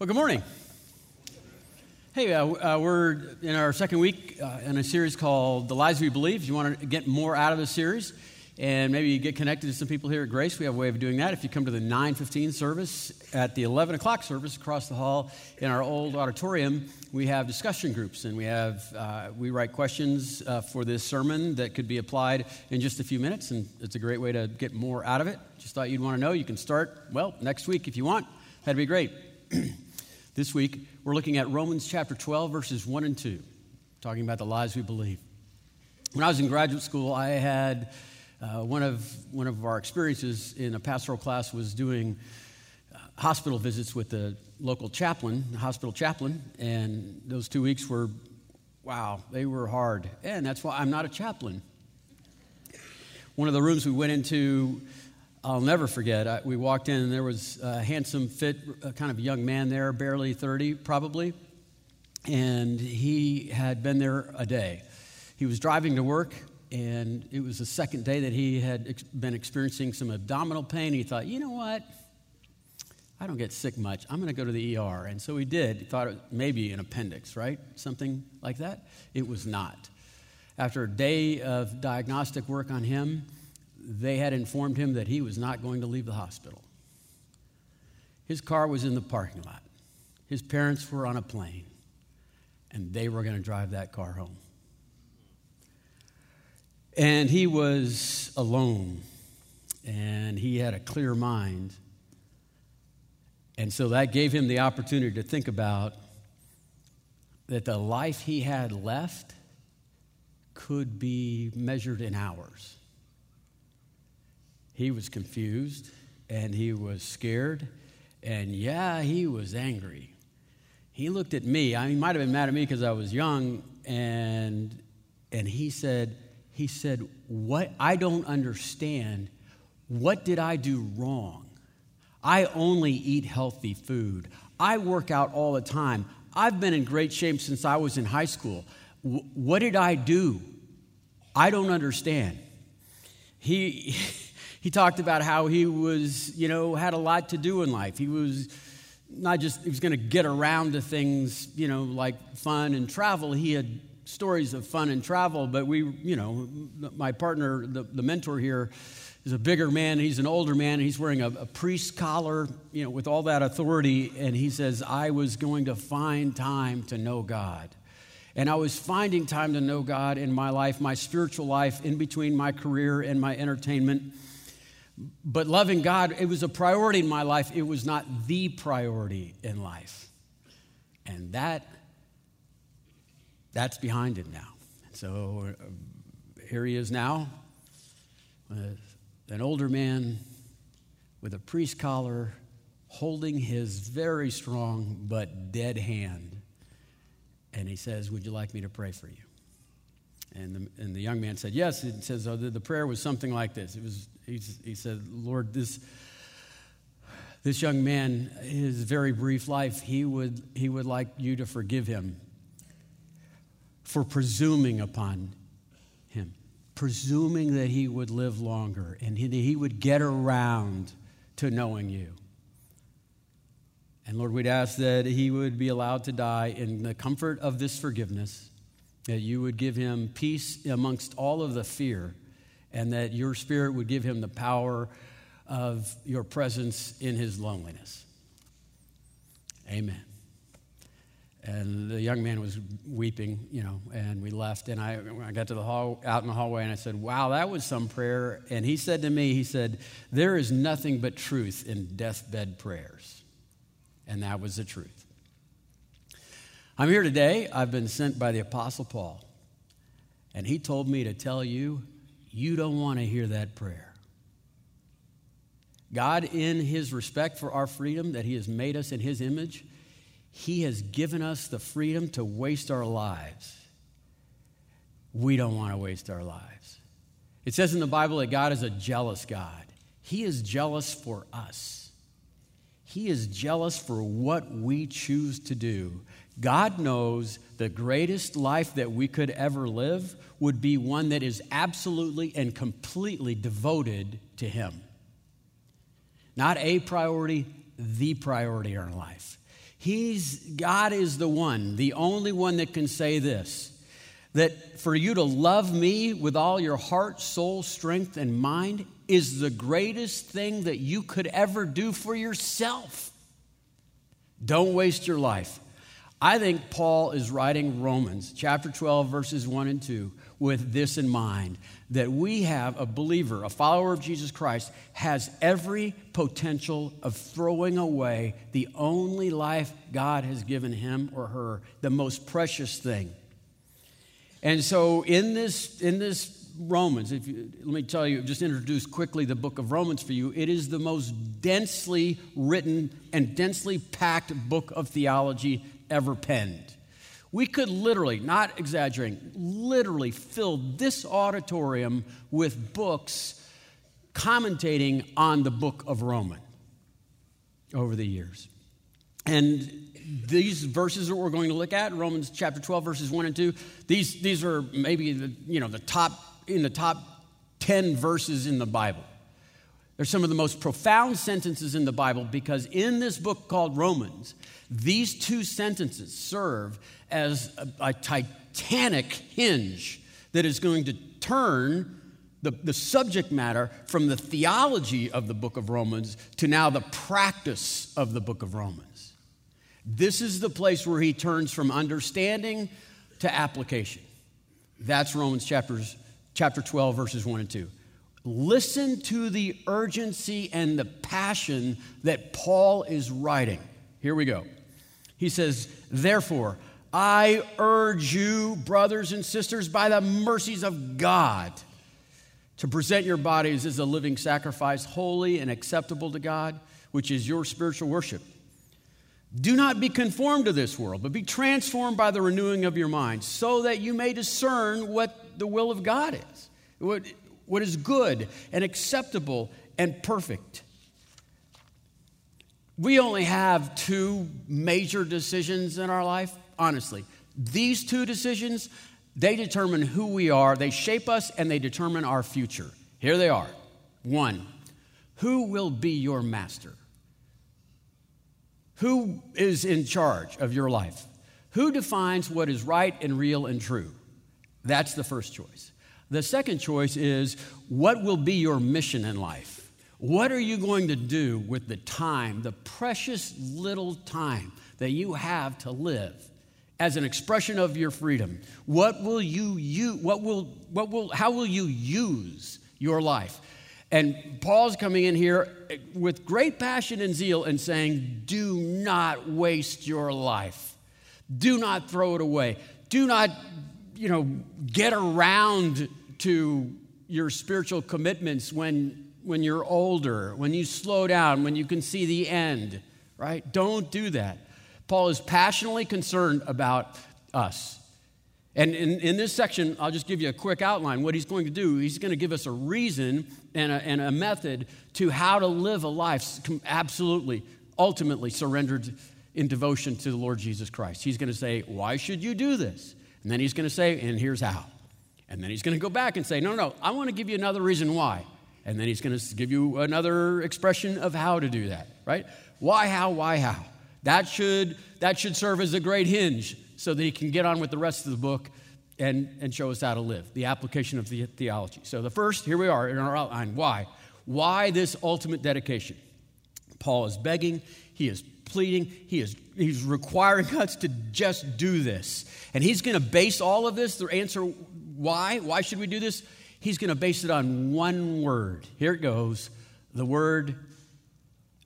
Well, good morning. Hey, uh, uh, we're in our second week uh, in a series called The Lies We Believe. If you want to get more out of the series and maybe get connected to some people here at Grace, we have a way of doing that. If you come to the 9:15 service at the 11 o'clock service across the hall in our old auditorium, we have discussion groups and we have uh, we write questions uh, for this sermon that could be applied in just a few minutes, and it's a great way to get more out of it. Just thought you'd want to know. You can start well next week if you want. That'd be great. This week, we're looking at Romans chapter 12, verses 1 and 2, talking about the lies we believe. When I was in graduate school, I had uh, one, of, one of our experiences in a pastoral class was doing uh, hospital visits with the local chaplain, the hospital chaplain, and those two weeks were, wow, they were hard. And that's why I'm not a chaplain. One of the rooms we went into, I'll never forget. I, we walked in, and there was a handsome, fit, uh, kind of young man there, barely 30 probably. And he had been there a day. He was driving to work, and it was the second day that he had ex- been experiencing some abdominal pain. He thought, you know what? I don't get sick much. I'm going to go to the ER. And so he did. He thought it was maybe an appendix, right? Something like that. It was not. After a day of diagnostic work on him, they had informed him that he was not going to leave the hospital. His car was in the parking lot. His parents were on a plane, and they were going to drive that car home. And he was alone, and he had a clear mind. And so that gave him the opportunity to think about that the life he had left could be measured in hours. He was confused and he was scared, and yeah, he was angry. He looked at me. I mean, he might have been mad at me because I was young, and and he said, he said, "What? I don't understand. What did I do wrong? I only eat healthy food. I work out all the time. I've been in great shape since I was in high school. W- what did I do? I don't understand." He. He talked about how he was, you know, had a lot to do in life. He was not just, he was going to get around to things, you know, like fun and travel. He had stories of fun and travel, but we, you know, my partner, the, the mentor here, is a bigger man. He's an older man. He's wearing a, a priest collar, you know, with all that authority. And he says, I was going to find time to know God. And I was finding time to know God in my life, my spiritual life, in between my career and my entertainment. But loving God, it was a priority in my life. It was not the priority in life. And that, that's behind him now. So uh, here he is now, uh, an older man with a priest collar, holding his very strong but dead hand. And he says, Would you like me to pray for you? And the, and the young man said, Yes. It says, oh, the, the prayer was something like this. It was he, he said, Lord, this, this young man, his very brief life, he would, he would like you to forgive him for presuming upon him, presuming that he would live longer and he, he would get around to knowing you. And Lord, we'd ask that he would be allowed to die in the comfort of this forgiveness, that you would give him peace amongst all of the fear and that your spirit would give him the power of your presence in his loneliness. Amen. And the young man was weeping, you know, and we left. And I, I got to the hall, out in the hallway, and I said, Wow, that was some prayer. And he said to me, He said, There is nothing but truth in deathbed prayers. And that was the truth. I'm here today. I've been sent by the Apostle Paul. And he told me to tell you you don't want to hear that prayer. God, in his respect for our freedom, that he has made us in his image, he has given us the freedom to waste our lives. We don't want to waste our lives. It says in the Bible that God is a jealous God. He is jealous for us. He is jealous for what we choose to do. God knows the greatest life that we could ever live would be one that is absolutely and completely devoted to Him. Not a priority, the priority in our life. He's, God is the one, the only one that can say this that for you to love me with all your heart, soul, strength, and mind is the greatest thing that you could ever do for yourself. Don't waste your life. I think Paul is writing Romans chapter 12, verses 1 and 2, with this in mind that we have a believer, a follower of Jesus Christ, has every potential of throwing away the only life God has given him or her, the most precious thing. And so in this, in this Romans, if you, let me tell you, just introduce quickly the book of Romans for you. It is the most densely written and densely packed book of theology ever penned. We could literally, not exaggerating, literally fill this auditorium with books commentating on the book of Romans over the years. And these verses that we're going to look at, Romans chapter 12, verses 1 and 2, these, these are maybe the, you know, the top, in the top 10 verses in the Bible. They're some of the most profound sentences in the Bible because in this book called Romans, these two sentences serve as a, a titanic hinge that is going to turn the, the subject matter from the theology of the book of Romans to now the practice of the book of Romans. This is the place where he turns from understanding to application. That's Romans chapters, chapter 12, verses 1 and 2. Listen to the urgency and the passion that Paul is writing. Here we go. He says, Therefore, I urge you, brothers and sisters, by the mercies of God, to present your bodies as a living sacrifice, holy and acceptable to God, which is your spiritual worship. Do not be conformed to this world, but be transformed by the renewing of your mind, so that you may discern what the will of God is, what, what is good and acceptable and perfect. We only have two major decisions in our life, honestly. These two decisions, they determine who we are, they shape us, and they determine our future. Here they are. One, who will be your master? Who is in charge of your life? Who defines what is right and real and true? That's the first choice. The second choice is what will be your mission in life? What are you going to do with the time, the precious little time that you have to live as an expression of your freedom? What will you use? What will, what will, how will you use your life? And Paul's coming in here with great passion and zeal and saying, Do not waste your life. Do not throw it away. Do not, you know, get around to your spiritual commitments when, when you're older, when you slow down, when you can see the end, right? Don't do that. Paul is passionately concerned about us. And in, in this section, I'll just give you a quick outline. What he's going to do, he's going to give us a reason and a, and a method to how to live a life absolutely, ultimately surrendered in devotion to the Lord Jesus Christ. He's going to say, Why should you do this? And then he's going to say, And here's how. And then he's going to go back and say, No, no, I want to give you another reason why. And then he's going to give you another expression of how to do that, right? Why, how, why, how. That should, that should serve as a great hinge so that he can get on with the rest of the book and, and show us how to live, the application of the theology. So, the first, here we are in our outline. Why? Why this ultimate dedication? Paul is begging, he is pleading, he is he's requiring us to just do this. And he's going to base all of this, the answer why, why should we do this? He's going to base it on one word. Here it goes the word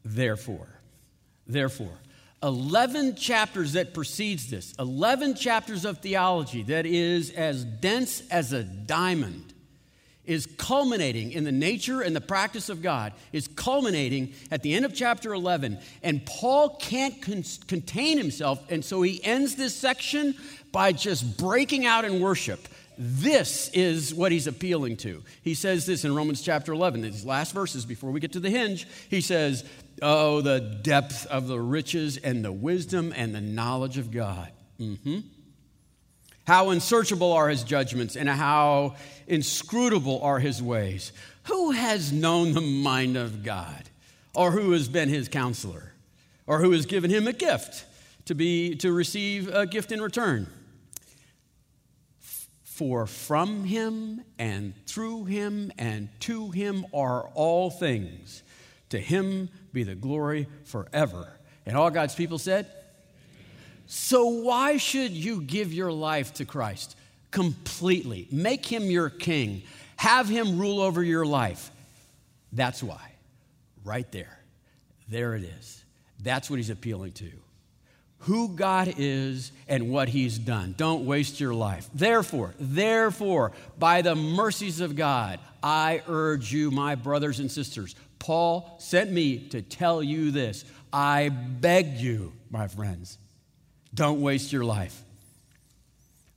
therefore. Therefore. 11 chapters that precedes this, 11 chapters of theology that is as dense as a diamond, is culminating in the nature and the practice of God, is culminating at the end of chapter 11. And Paul can't con- contain himself, and so he ends this section by just breaking out in worship. This is what he's appealing to. He says this in Romans chapter 11, these last verses before we get to the hinge. He says, Oh, the depth of the riches and the wisdom and the knowledge of God. Mm-hmm. How unsearchable are his judgments and how inscrutable are his ways. Who has known the mind of God? Or who has been his counselor? Or who has given him a gift? to, be, to receive a gift in return. For from him and through him and to him are all things. To him be the glory forever. And all God's people said, So why should you give your life to Christ completely? Make him your king, have him rule over your life. That's why. Right there. There it is. That's what he's appealing to. Who God is and what he's done. Don't waste your life. Therefore, therefore, by the mercies of God, I urge you, my brothers and sisters. Paul sent me to tell you this. I beg you, my friends, don't waste your life.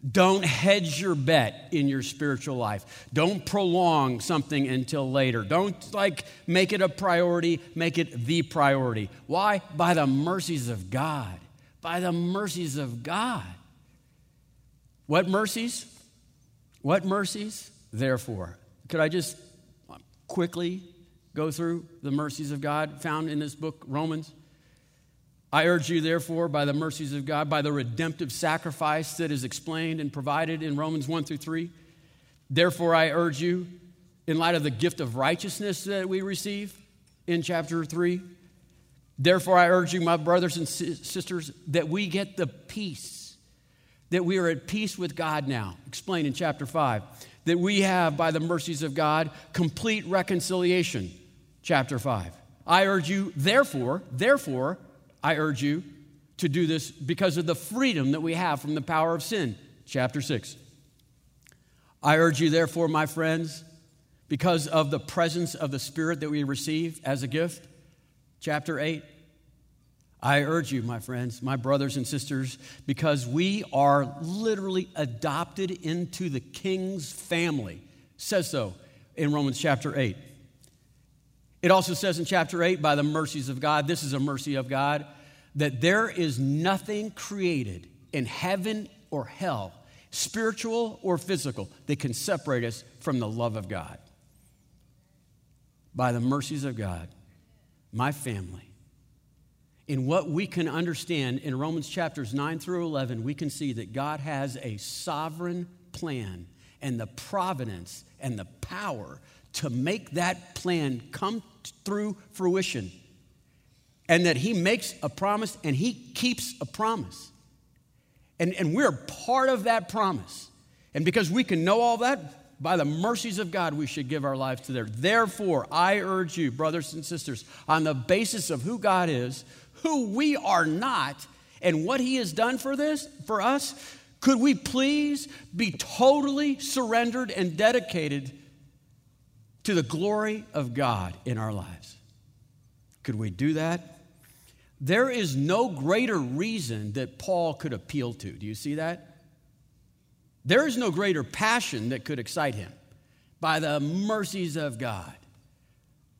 Don't hedge your bet in your spiritual life. Don't prolong something until later. Don't like make it a priority, make it the priority. Why? By the mercies of God. By the mercies of God. What mercies? What mercies? Therefore. Could I just quickly go through the mercies of God found in this book, Romans? I urge you, therefore, by the mercies of God, by the redemptive sacrifice that is explained and provided in Romans 1 through 3. Therefore, I urge you, in light of the gift of righteousness that we receive in chapter 3, therefore, I urge you, my brothers and sisters, that we get the peace, that we are at peace with God now, explained in chapter 5, that we have, by the mercies of God, complete reconciliation, chapter 5. I urge you, therefore, therefore, I urge you to do this because of the freedom that we have from the power of sin. Chapter 6. I urge you, therefore, my friends, because of the presence of the Spirit that we receive as a gift. Chapter 8. I urge you, my friends, my brothers and sisters, because we are literally adopted into the king's family. It says so in Romans chapter 8. It also says in chapter 8, by the mercies of God, this is a mercy of God, that there is nothing created in heaven or hell, spiritual or physical, that can separate us from the love of God. By the mercies of God, my family, in what we can understand in Romans chapters 9 through 11, we can see that God has a sovereign plan and the providence and the power to make that plan come through fruition. And that he makes a promise and he keeps a promise. And, and we're part of that promise. And because we can know all that, by the mercies of God, we should give our lives to there. Therefore, I urge you, brothers and sisters, on the basis of who God is, who we are not, and what He has done for this, for us, could we please be totally surrendered and dedicated to the glory of God in our lives. Could we do that? There is no greater reason that Paul could appeal to. Do you see that? There is no greater passion that could excite him by the mercies of God.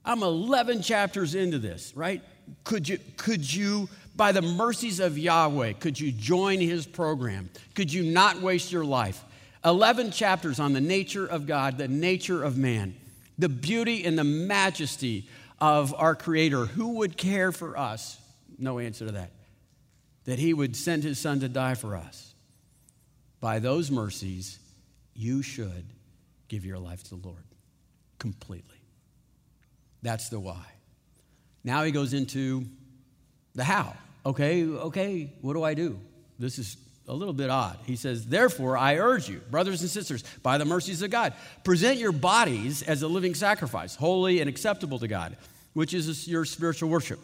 I'm 11 chapters into this, right? Could you, could you, by the mercies of Yahweh, could you join his program? Could you not waste your life? 11 chapters on the nature of God, the nature of man the beauty and the majesty of our Creator. Who would care for us? No answer to that. That He would send His Son to die for us. By those mercies, you should give your life to the Lord completely. That's the why. Now he goes into the how. Okay, okay, what do I do? This is a little bit odd. He says, Therefore, I urge you, brothers and sisters, by the mercies of God, present your bodies as a living sacrifice, holy and acceptable to God, which is your spiritual worship.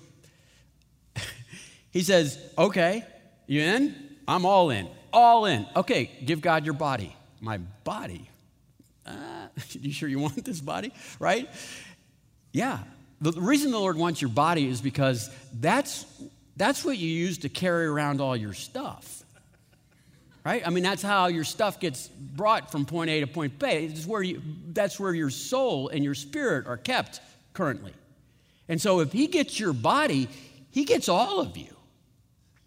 he says, Okay, you in? I'm all in. All in. Okay, give God your body. My body? Uh, you sure you want this body? Right? Yeah. The reason the Lord wants your body is because that's, that's what you use to carry around all your stuff right? I mean, that's how your stuff gets brought from point A to point B. It's where you, that's where your soul and your spirit are kept currently. And so if he gets your body, he gets all of you.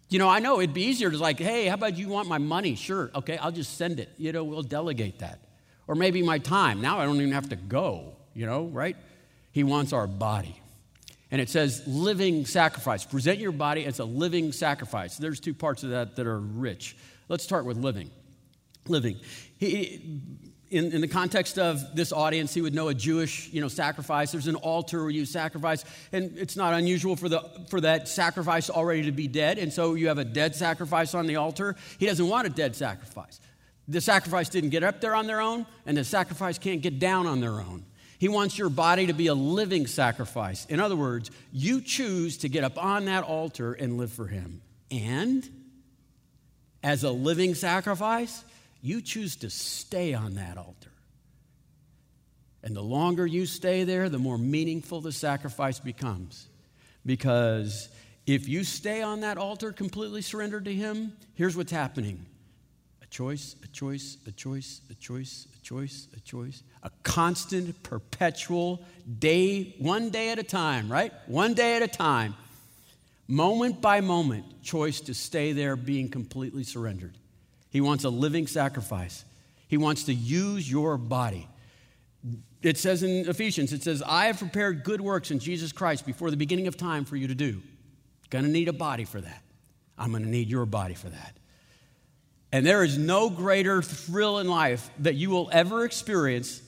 You know, I know it'd be easier to like, hey, how about you want my money? Sure, okay, I'll just send it. You know, we'll delegate that. Or maybe my time. Now I don't even have to go, you know, right? He wants our body. And it says living sacrifice. Present your body as a living sacrifice. There's two parts of that that are rich. Let's start with living. Living. He, in, in, the context of this audience, he would know a Jewish, you know, sacrifice. There's an altar where you sacrifice, and it's not unusual for, the, for that sacrifice already to be dead. And so you have a dead sacrifice on the altar. He doesn't want a dead sacrifice. The sacrifice didn't get up there on their own, and the sacrifice can't get down on their own. He wants your body to be a living sacrifice. In other words, you choose to get up on that altar and live for Him. And as a living sacrifice, you choose to stay on that altar. And the longer you stay there, the more meaningful the sacrifice becomes. Because if you stay on that altar completely surrendered to Him, here's what's happening choice, a choice, a choice, a choice, a choice, a choice, a constant, perpetual day, one day at a time, right? One day at a time, moment by moment, choice to stay there being completely surrendered. He wants a living sacrifice. He wants to use your body. It says in Ephesians, it says, I have prepared good works in Jesus Christ before the beginning of time for you to do. Gonna need a body for that. I'm gonna need your body for that. And there is no greater thrill in life that you will ever experience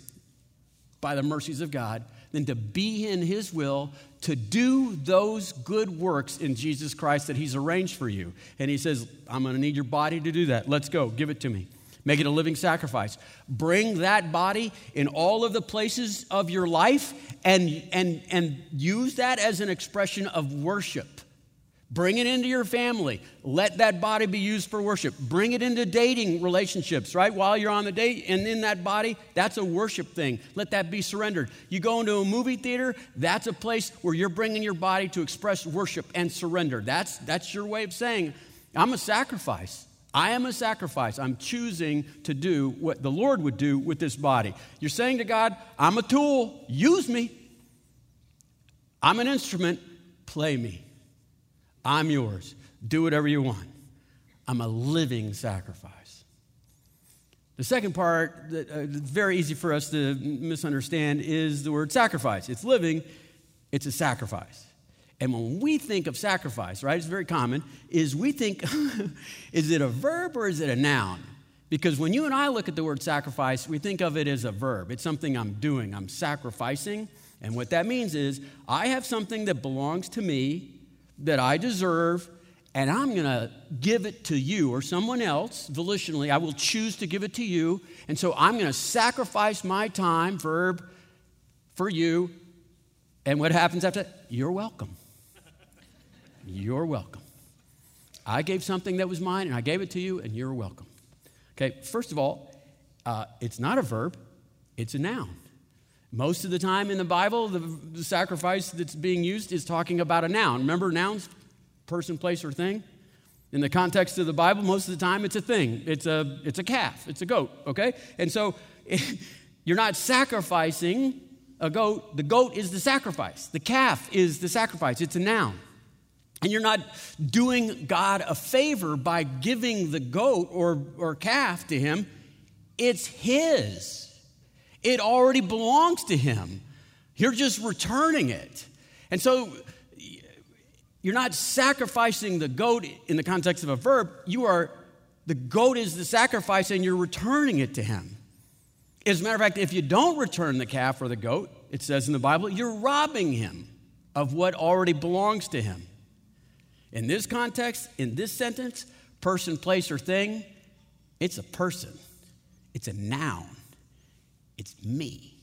by the mercies of God than to be in His will to do those good works in Jesus Christ that He's arranged for you. And He says, I'm going to need your body to do that. Let's go. Give it to me. Make it a living sacrifice. Bring that body in all of the places of your life and, and, and use that as an expression of worship. Bring it into your family. Let that body be used for worship. Bring it into dating relationships, right? While you're on the date and in that body, that's a worship thing. Let that be surrendered. You go into a movie theater, that's a place where you're bringing your body to express worship and surrender. That's, that's your way of saying, I'm a sacrifice. I am a sacrifice. I'm choosing to do what the Lord would do with this body. You're saying to God, I'm a tool. Use me. I'm an instrument. Play me. I'm yours. Do whatever you want. I'm a living sacrifice. The second part that uh, very easy for us to misunderstand is the word sacrifice. It's living, it's a sacrifice. And when we think of sacrifice, right, it's very common, is we think, is it a verb or is it a noun? Because when you and I look at the word sacrifice, we think of it as a verb. It's something I'm doing, I'm sacrificing. And what that means is I have something that belongs to me that I deserve, and I'm going to give it to you or someone else volitionally. I will choose to give it to you. And so I'm going to sacrifice my time, verb, for you. And what happens after that? You're welcome. You're welcome. I gave something that was mine, and I gave it to you, and you're welcome. Okay, first of all, uh, it's not a verb, it's a noun. Most of the time in the Bible, the, the, sacrifice that's being used is talking about a noun. Remember nouns? Person, place, or thing? In the context of the Bible, most of the time it's a thing. It's a, it's a calf, it's a goat, okay? And so you're not sacrificing a goat. The goat is the sacrifice, the calf is the sacrifice. It's a noun. And you're not doing God a favor by giving the goat or, or calf to him, it's his. It already belongs to him. You're just returning it. And so you're not sacrificing the goat in the context of a verb. You are, the goat is the sacrifice and you're returning it to him. As a matter of fact, if you don't return the calf or the goat, it says in the Bible, you're robbing him of what already belongs to him. In this context, in this sentence, person, place, or thing, it's a person, it's a noun. It's me.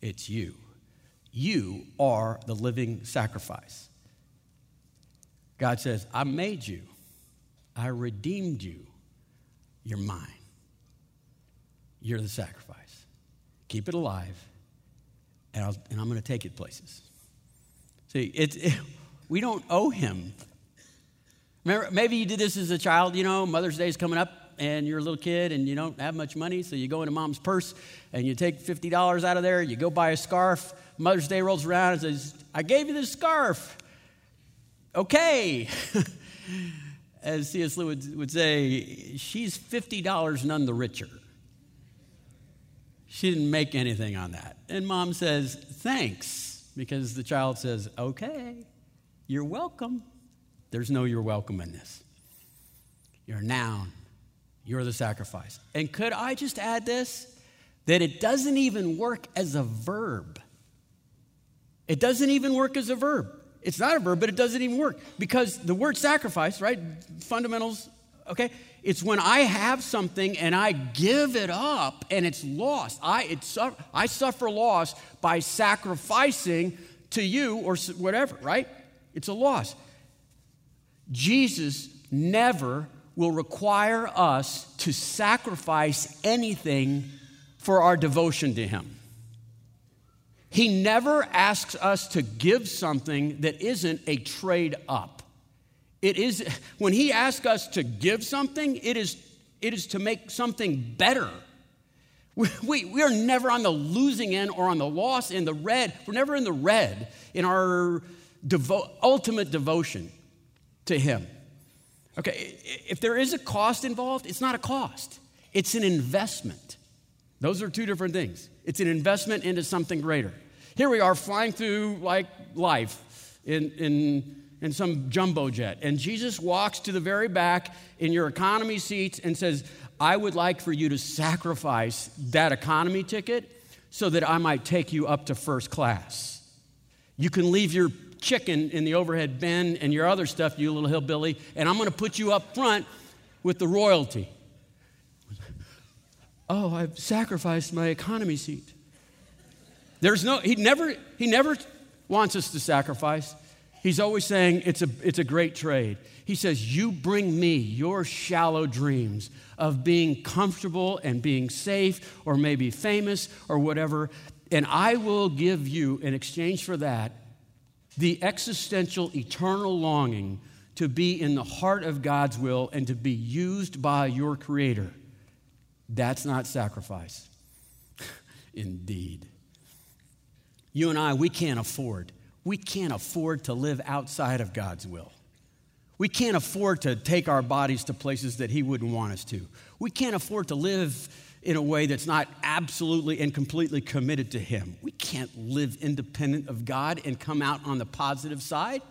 It's you. You are the living sacrifice. God says, I made you. I redeemed you. You're mine. You're the sacrifice. Keep it alive, and, i am going to take it places. See, it's, it, we don't owe him. Remember, maybe you did this as a child, you know, Mother's Day is coming up and you're a little kid and you don't have much money, so you go into mom's purse and you take $50 out of there, you go buy a scarf. Mother's Day rolls around and says, I gave you this scarf. Okay. As C.S. Lewis would, say, she's $50 none the richer. She didn't make anything on that. And mom says, Thanks. because the child says, Okay, you're welcome. There's no you're welcome in this. You're a noun, you're the sacrifice. And could I just add this? That it doesn't even work as a verb. It doesn't even work as a verb. It's not a verb, but it doesn't even work because the word sacrifice, right? Fundamentals, okay? It's when I have something and I give it up and it's lost. I, it's, I suffer loss by sacrificing to you or whatever, right? It's a loss. Jesus never will require us to sacrifice anything for our devotion to Him. He never asks us to give something that isn't a trade up. It is when he asks us to give something, it is it is to make something better. We, we, are never on the losing end or on the loss in the red. We're never in the red in our devo- ultimate devotion to Him. Okay, if there is a cost involved, it's not a cost, it's an investment. Those are two different things. It's an investment into something greater. Here we are flying through like life in, in, in some jumbo jet. And Jesus walks to the very back in your economy seats and says, I would like for you to sacrifice that economy ticket so that I might take you up to first class. You can leave your chicken in the overhead bin and your other stuff, you little hillbilly, and I'm going to put you up front with the royalty. Oh, I've sacrificed my economy seat. There's no, he never, he never wants us to sacrifice. He's always saying it's a, it's a great trade. He says, You bring me your shallow dreams of being comfortable and being safe or maybe famous or whatever, and I will give you, in exchange for that, the existential, eternal longing to be in the heart of God's will and to be used by your Creator. That's not sacrifice. Indeed. You and I, we can't afford. We can't afford to live outside of God's will. We can't afford to take our bodies to places that He wouldn't want us to. We can't afford to live in a way that's not absolutely and completely committed to Him. We can't live independent of God and come out on the positive side.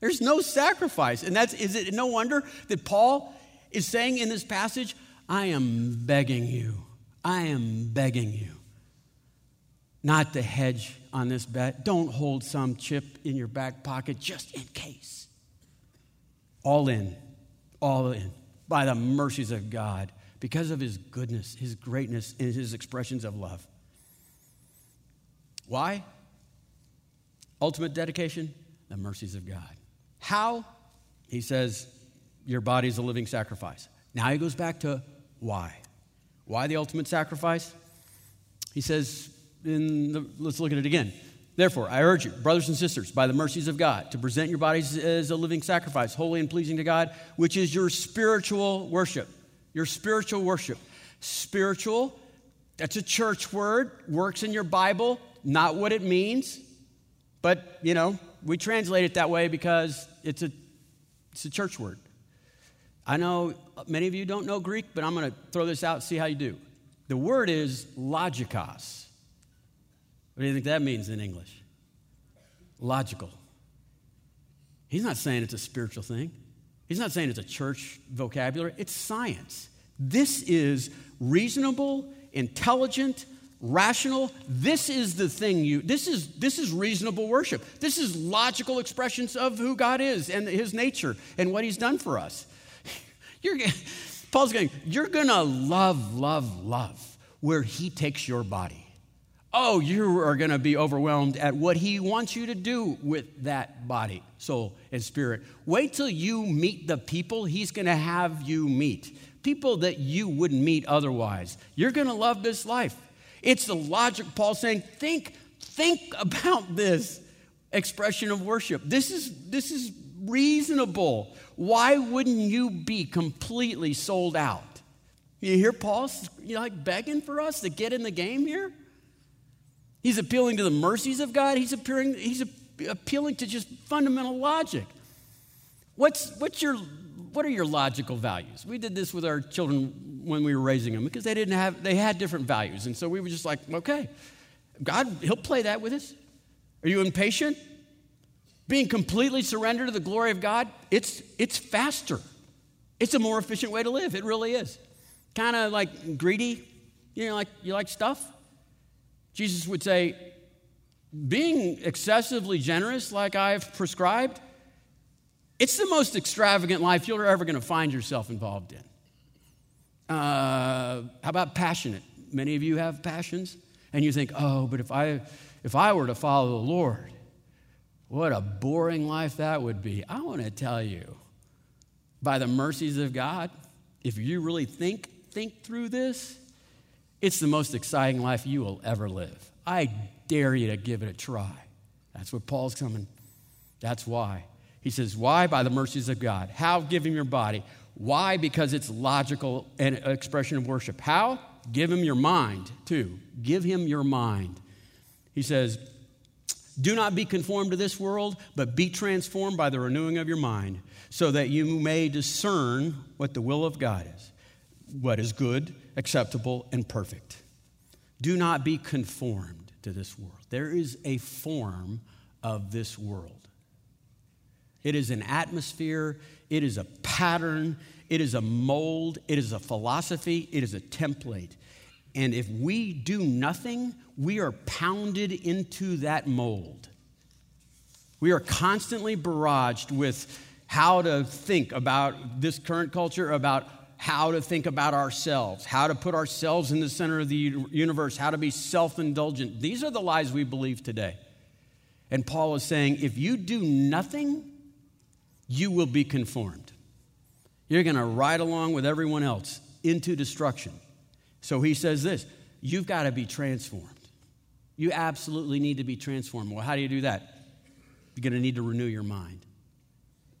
There's no sacrifice. And that's, is it no wonder that Paul is saying in this passage, I am begging you, I am begging you not to hedge on this bet. Don't hold some chip in your back pocket just in case. All in, all in, by the mercies of God, because of his goodness, his greatness, and his expressions of love. Why? Ultimate dedication, the mercies of God. How? He says, Your body is a living sacrifice. Now he goes back to why. Why the ultimate sacrifice? He says, in the, let's look at it again. Therefore, I urge you, brothers and sisters, by the mercies of God, to present your bodies as a living sacrifice, holy and pleasing to God, which is your spiritual worship. Your spiritual worship. Spiritual, that's a church word, works in your Bible, not what it means, but, you know, we translate it that way because it's a, it's a church word. I know many of you don't know Greek, but I'm going to throw this out see how you do. The word is logikos. What do you think that means in English? Logical. He's not saying it's a spiritual thing. He's not saying it's a church vocabulary. It's science. This is reasonable, intelligent, rational. This is the thing you this is this is reasonable worship. This is logical expressions of who God is and his nature and what he's done for us. You're Paul's going, you're gonna love, love, love where he takes your body oh, you are going to be overwhelmed at what he wants you to do with that body, soul, and spirit. Wait till you meet the people he's going to have you meet, people that you wouldn't meet otherwise. You're going to love this life. It's the logic, Paul saying, think, think about this expression of worship. This is, this is reasonable. Why wouldn't you be completely sold out? You hear Paul you know, like begging for us to get in the game here? He's appealing to the mercies of God. He's, appealing, he's appealing to just fundamental logic. What's, what's your, what are your logical values? We did this with our children when we were raising them because they didn't have, they had different values. And so we were just like, okay, God, He'll play that with us. Are you impatient? Being completely surrendered to the glory of God, it's, it's faster. It's a more efficient way to live. It really is. Kind of like greedy, you know, like you like stuff. Jesus would say, being excessively generous, like I've prescribed, it's the most extravagant life you're ever going to find yourself involved in. Uh, how about passionate? Many of you have passions, and you think, oh, but if I, if I were to follow the Lord, what a boring life that would be. I want to tell you, by the mercies of God, if you really think, think through this, it's the most exciting life you will ever live. I dare you to give it a try. That's what Paul's coming. That's why. He says, Why? By the mercies of God. How? Give him your body. Why? Because it's logical and expression of worship. How? Give him your mind, too. Give him your mind. He says, Do not be conformed to this world, but be transformed by the renewing of your mind, so that you may discern what the will of God is, what is good, acceptable, and perfect. Do not be conformed to this world. There is a form of this world. It is an atmosphere, it is a pattern, it is a mold, it is a philosophy, it is a template. And if we do nothing, we are pounded into that mold. We are constantly barraged with how to think about this current culture, about how to think about ourselves, how to put ourselves in the center of the universe, how to be self indulgent. These are the lies we believe today. And Paul is saying if you do nothing, you will be conformed. You're going to ride along with everyone else into destruction. So he says this you've got to be transformed. You absolutely need to be transformed. Well, how do you do that? You're going to need to renew your mind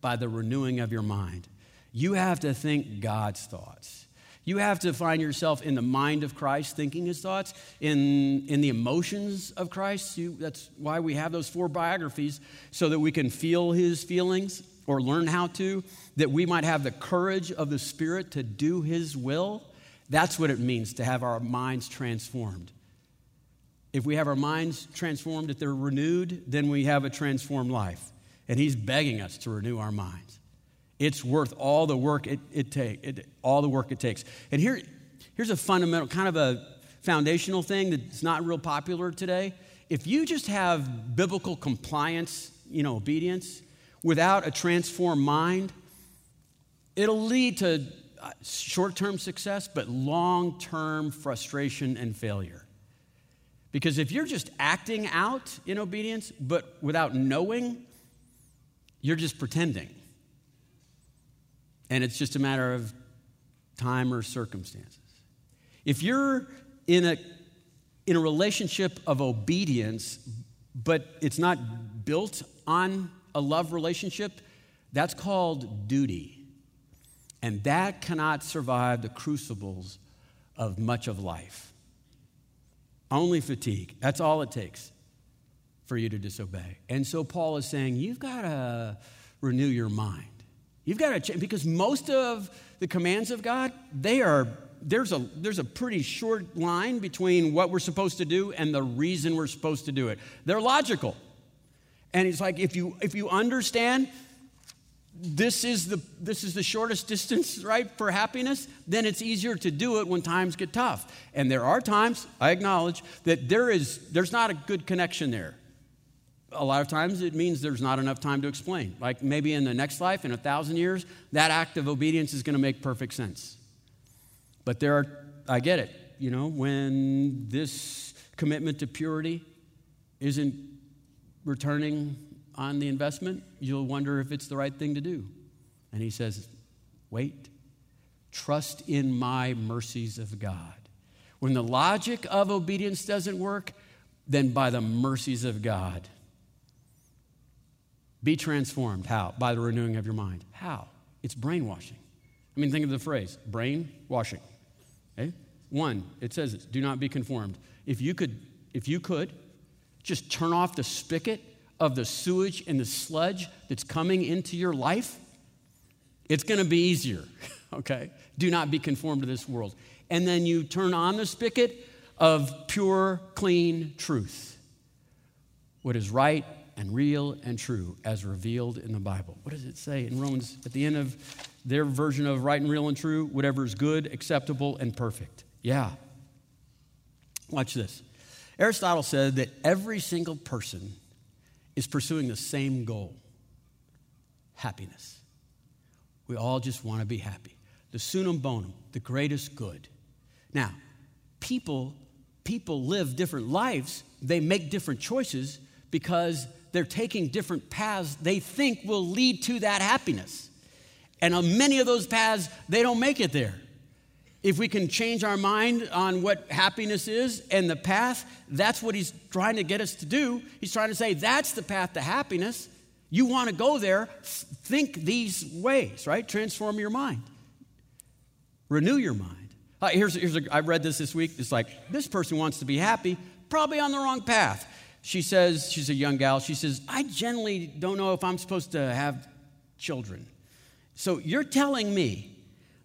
by the renewing of your mind. You have to think God's thoughts. You have to find yourself in the mind of Christ, thinking his thoughts, in, in the emotions of Christ. You, that's why we have those four biographies, so that we can feel his feelings or learn how to, that we might have the courage of the Spirit to do his will. That's what it means to have our minds transformed. If we have our minds transformed, if they're renewed, then we have a transformed life. And he's begging us to renew our minds. It's worth all the work it, it takes, all the work it takes. And here, here's a fundamental, kind of a foundational thing that's not real popular today. If you just have biblical compliance, you know, obedience, without a transformed mind, it'll lead to uh, short term success, but long term frustration and failure. Because if you're just acting out in obedience, but without knowing, you're just pretending. And it's just a matter of time or circumstances. If you're in a, in a relationship of obedience, but it's not built on a love relationship, that's called duty. And that cannot survive the crucibles of much of life. Only fatigue. That's all it takes for you to disobey. And so Paul is saying, you've got to renew your mind. You've got to change because most of the commands of God, they are there's a there's a pretty short line between what we're supposed to do and the reason we're supposed to do it. They're logical. And it's like if you if you understand this is the this is the shortest distance right for happiness then it's easier to do it when times get tough and there are times i acknowledge that there is there's not a good connection there a lot of times it means there's not enough time to explain. Like maybe in the next life, in a thousand years, that act of obedience is going to make perfect sense. But there are, I get it, you know, when this commitment to purity isn't returning on the investment, you'll wonder if it's the right thing to do. And he says, wait, trust in my mercies of God. When the logic of obedience doesn't work, then by the mercies of God, be transformed. How? By the renewing of your mind. How? It's brainwashing. I mean, think of the phrase brainwashing. Okay? One, it says do not be conformed. If you could, if you could, just turn off the spigot of the sewage and the sludge that's coming into your life, it's going to be easier. okay? Do not be conformed to this world. And then you turn on the spigot of pure, clean truth what is right and real and true as revealed in the Bible. What does it say in Romans at the end of their version of right and real and true? Whatever is good, acceptable, and perfect. Yeah. Watch this. Aristotle said that every single person is pursuing the same goal happiness. We all just want to be happy. The summum bonum, the greatest good. Now, people people live different lives, they make different choices because they're taking different paths they think will lead to that happiness. And on many of those paths, they don't make it there. If we can change our mind on what happiness is and the path, that's what he's trying to get us to do. He's trying to say that's the path to happiness. You want to go there, think these ways, right? Transform your mind, renew your mind. Uh, here's, here's a, I read this this week. It's like, this person wants to be happy, probably on the wrong path. She says, she's a young gal, she says, I generally don't know if I'm supposed to have children. So you're telling me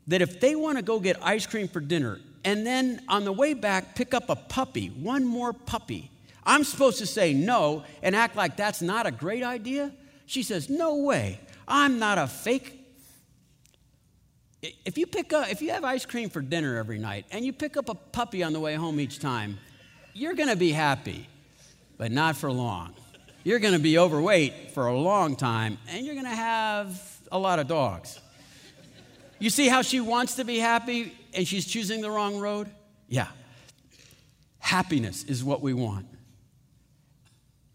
that if they want to go get ice cream for dinner and then on the way back pick up a puppy, one more puppy, I'm supposed to say no and act like that's not a great idea? She says, No way. I'm not a fake if you pick up, if you have ice cream for dinner every night and you pick up a puppy on the way home each time, you're going to be happy, but not for long. You're going to be overweight for a long time and you're going to have a lot of dogs. You see how she wants to be happy and she's choosing the wrong road? Yeah. Happiness is what we want.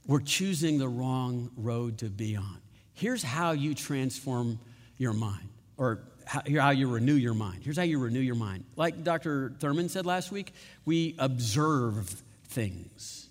We're choosing the wrong road to be on. Here's how you transform your mind or how, how you renew your mind. Here's how you renew your mind. Like Dr. Thurman said last week, we observe things,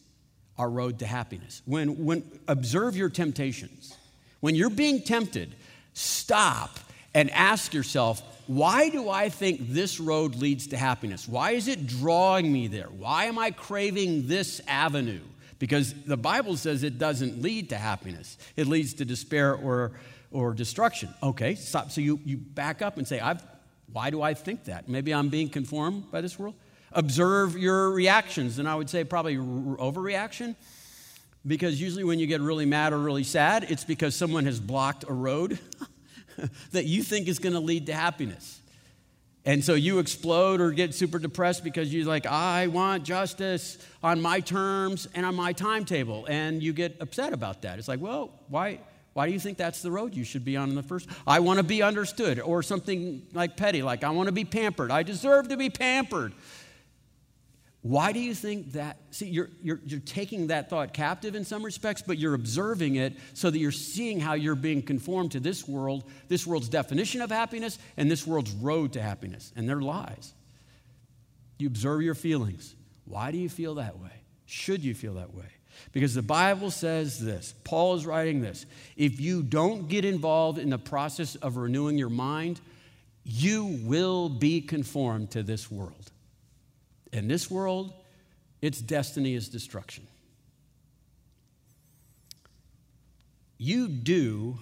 our road to happiness. When, when observe your temptations. When you're being tempted, stop and ask yourself, why do I think this road leads to happiness? Why is it drawing me there? Why am I craving this avenue? Because the Bible says it doesn't lead to happiness, it leads to despair or or destruction. Okay, stop. So you, you back up and say, I've, why do I think that? Maybe I'm being conformed by this world. Observe your reactions. And I would say probably overreaction. Because usually when you get really mad or really sad, it's because someone has blocked a road that you think is going to lead to happiness. And so you explode or get super depressed because you're like, I want justice on my terms and on my timetable. And you get upset about that. It's like, well, why? Why do you think that's the road you should be on in the first? I want to be understood, or something like petty, like I want to be pampered. I deserve to be pampered. Why do you think that? See, you're, you're, you're taking that thought captive in some respects, but you're observing it so that you're seeing how you're being conformed to this world, this world's definition of happiness, and this world's road to happiness, and their lies. You observe your feelings. Why do you feel that way? Should you feel that way? Because the Bible says this Paul is writing this. If you don't get involved in the process of renewing your mind, you will be conformed to this world. In this world, its destiny is destruction. You do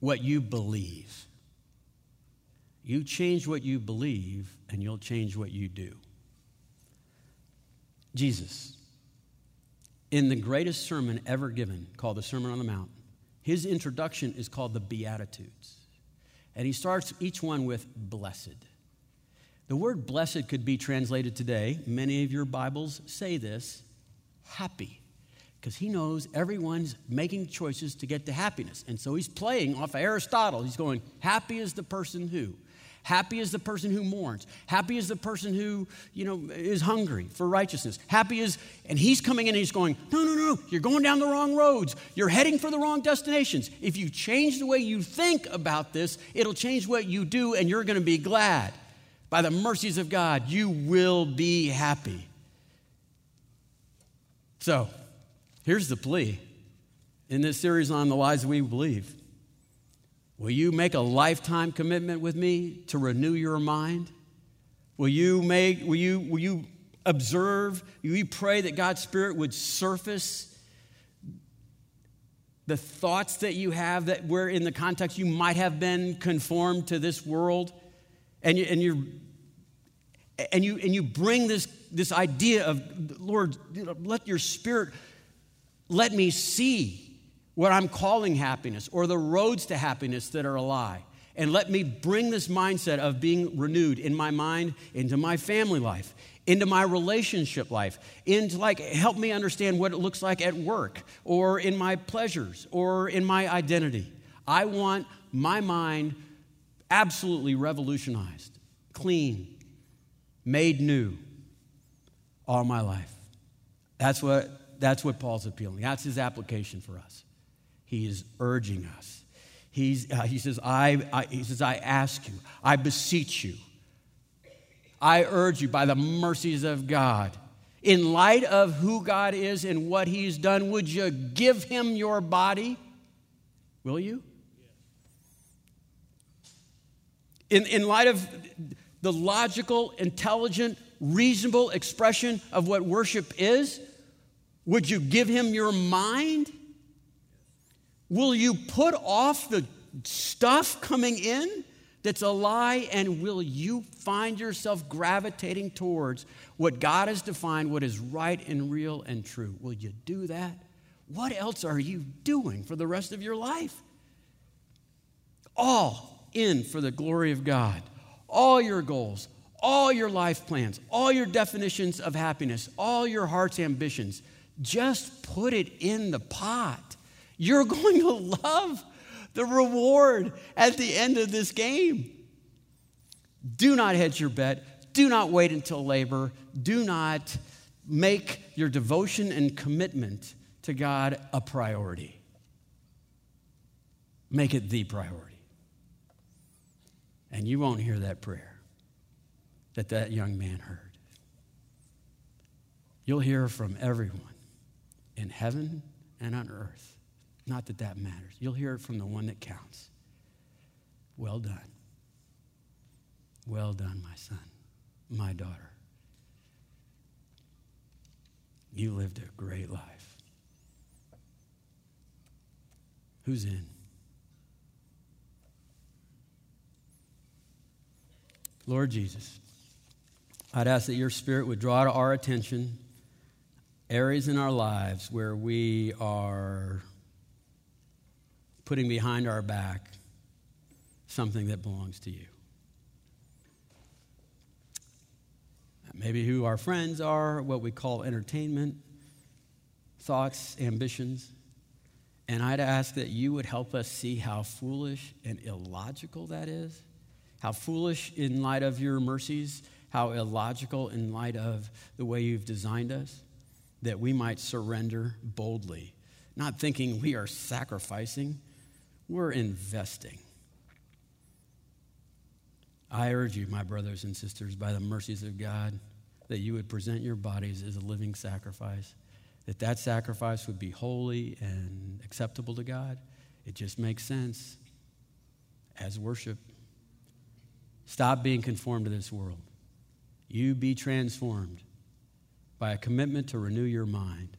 what you believe. You change what you believe, and you'll change what you do. Jesus in the greatest sermon ever given, called the Sermon on the Mount, his introduction is called the Beatitudes. And he starts each one with blessed. The word blessed could be translated today, many of your Bibles say this, happy. Because he knows everyone's making choices to get to happiness. And so he's playing off Aristotle. He's going, happy is the person who. Happy is the person who mourns. Happy is the person who, you know, is hungry for righteousness. Happy is, and he's coming in and he's going, no, no, no, you're going down the wrong roads. You're heading for the wrong destinations. If you change the way you think about this, it'll change what you do and you're going to be glad. By the mercies of God, you will be happy. So, here's the plea in this series on the lies we believe. Will you make a lifetime commitment with me to renew your mind? Will you make, will you, will you observe, will you pray that God's Spirit would surface the thoughts that you have that were in the context you might have been conformed to this world? And, you, and you're and you and you bring this this idea of lord let your spirit let me see what I'm calling happiness or the roads to happiness that are a lie. And let me bring this mindset of being renewed in my mind into my family life, into my relationship life, into like help me understand what it looks like at work or in my pleasures or in my identity. I want my mind absolutely revolutionized, clean, made new all my life. That's what, that's what Paul's appealing. That's his application for us. He is urging us. He's, uh, he, says, I, I, he says, I ask you, I beseech you, I urge you by the mercies of God. In light of who God is and what He's done, would you give Him your body? Will you? In, in light of the logical, intelligent, reasonable expression of what worship is, would you give Him your mind? Will you put off the stuff coming in that's a lie? And will you find yourself gravitating towards what God has defined, what is right and real and true? Will you do that? What else are you doing for the rest of your life? All in for the glory of God. All your goals, all your life plans, all your definitions of happiness, all your heart's ambitions. Just put it in the pot. You're going to love the reward at the end of this game. Do not hedge your bet. Do not wait until labor. Do not make your devotion and commitment to God a priority. Make it the priority. And you won't hear that prayer that that young man heard. You'll hear from everyone in heaven and on earth not that that matters. You'll hear it from the one that counts. Well done. Well done, my son, my daughter. You lived a great life. Who's in? Lord Jesus, I'd ask that your spirit would draw to our attention areas in our lives where we are putting behind our back something that belongs to you. Maybe who our friends are, what we call entertainment, thoughts, ambitions. And I'd ask that you would help us see how foolish and illogical that is. How foolish in light of your mercies, how illogical in light of the way you've designed us, that we might surrender boldly, not thinking we are sacrificing, we're investing. I urge you, my brothers and sisters, by the mercies of God, that you would present your bodies as a living sacrifice, that that sacrifice would be holy and acceptable to God. It just makes sense as worship. Stop being conformed to this world. You be transformed by a commitment to renew your mind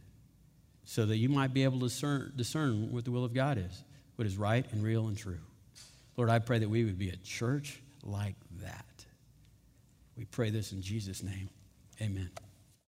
so that you might be able to discern, discern what the will of God is what is right and real and true. Lord, I pray that we would be a church like that. We pray this in Jesus' name. Amen.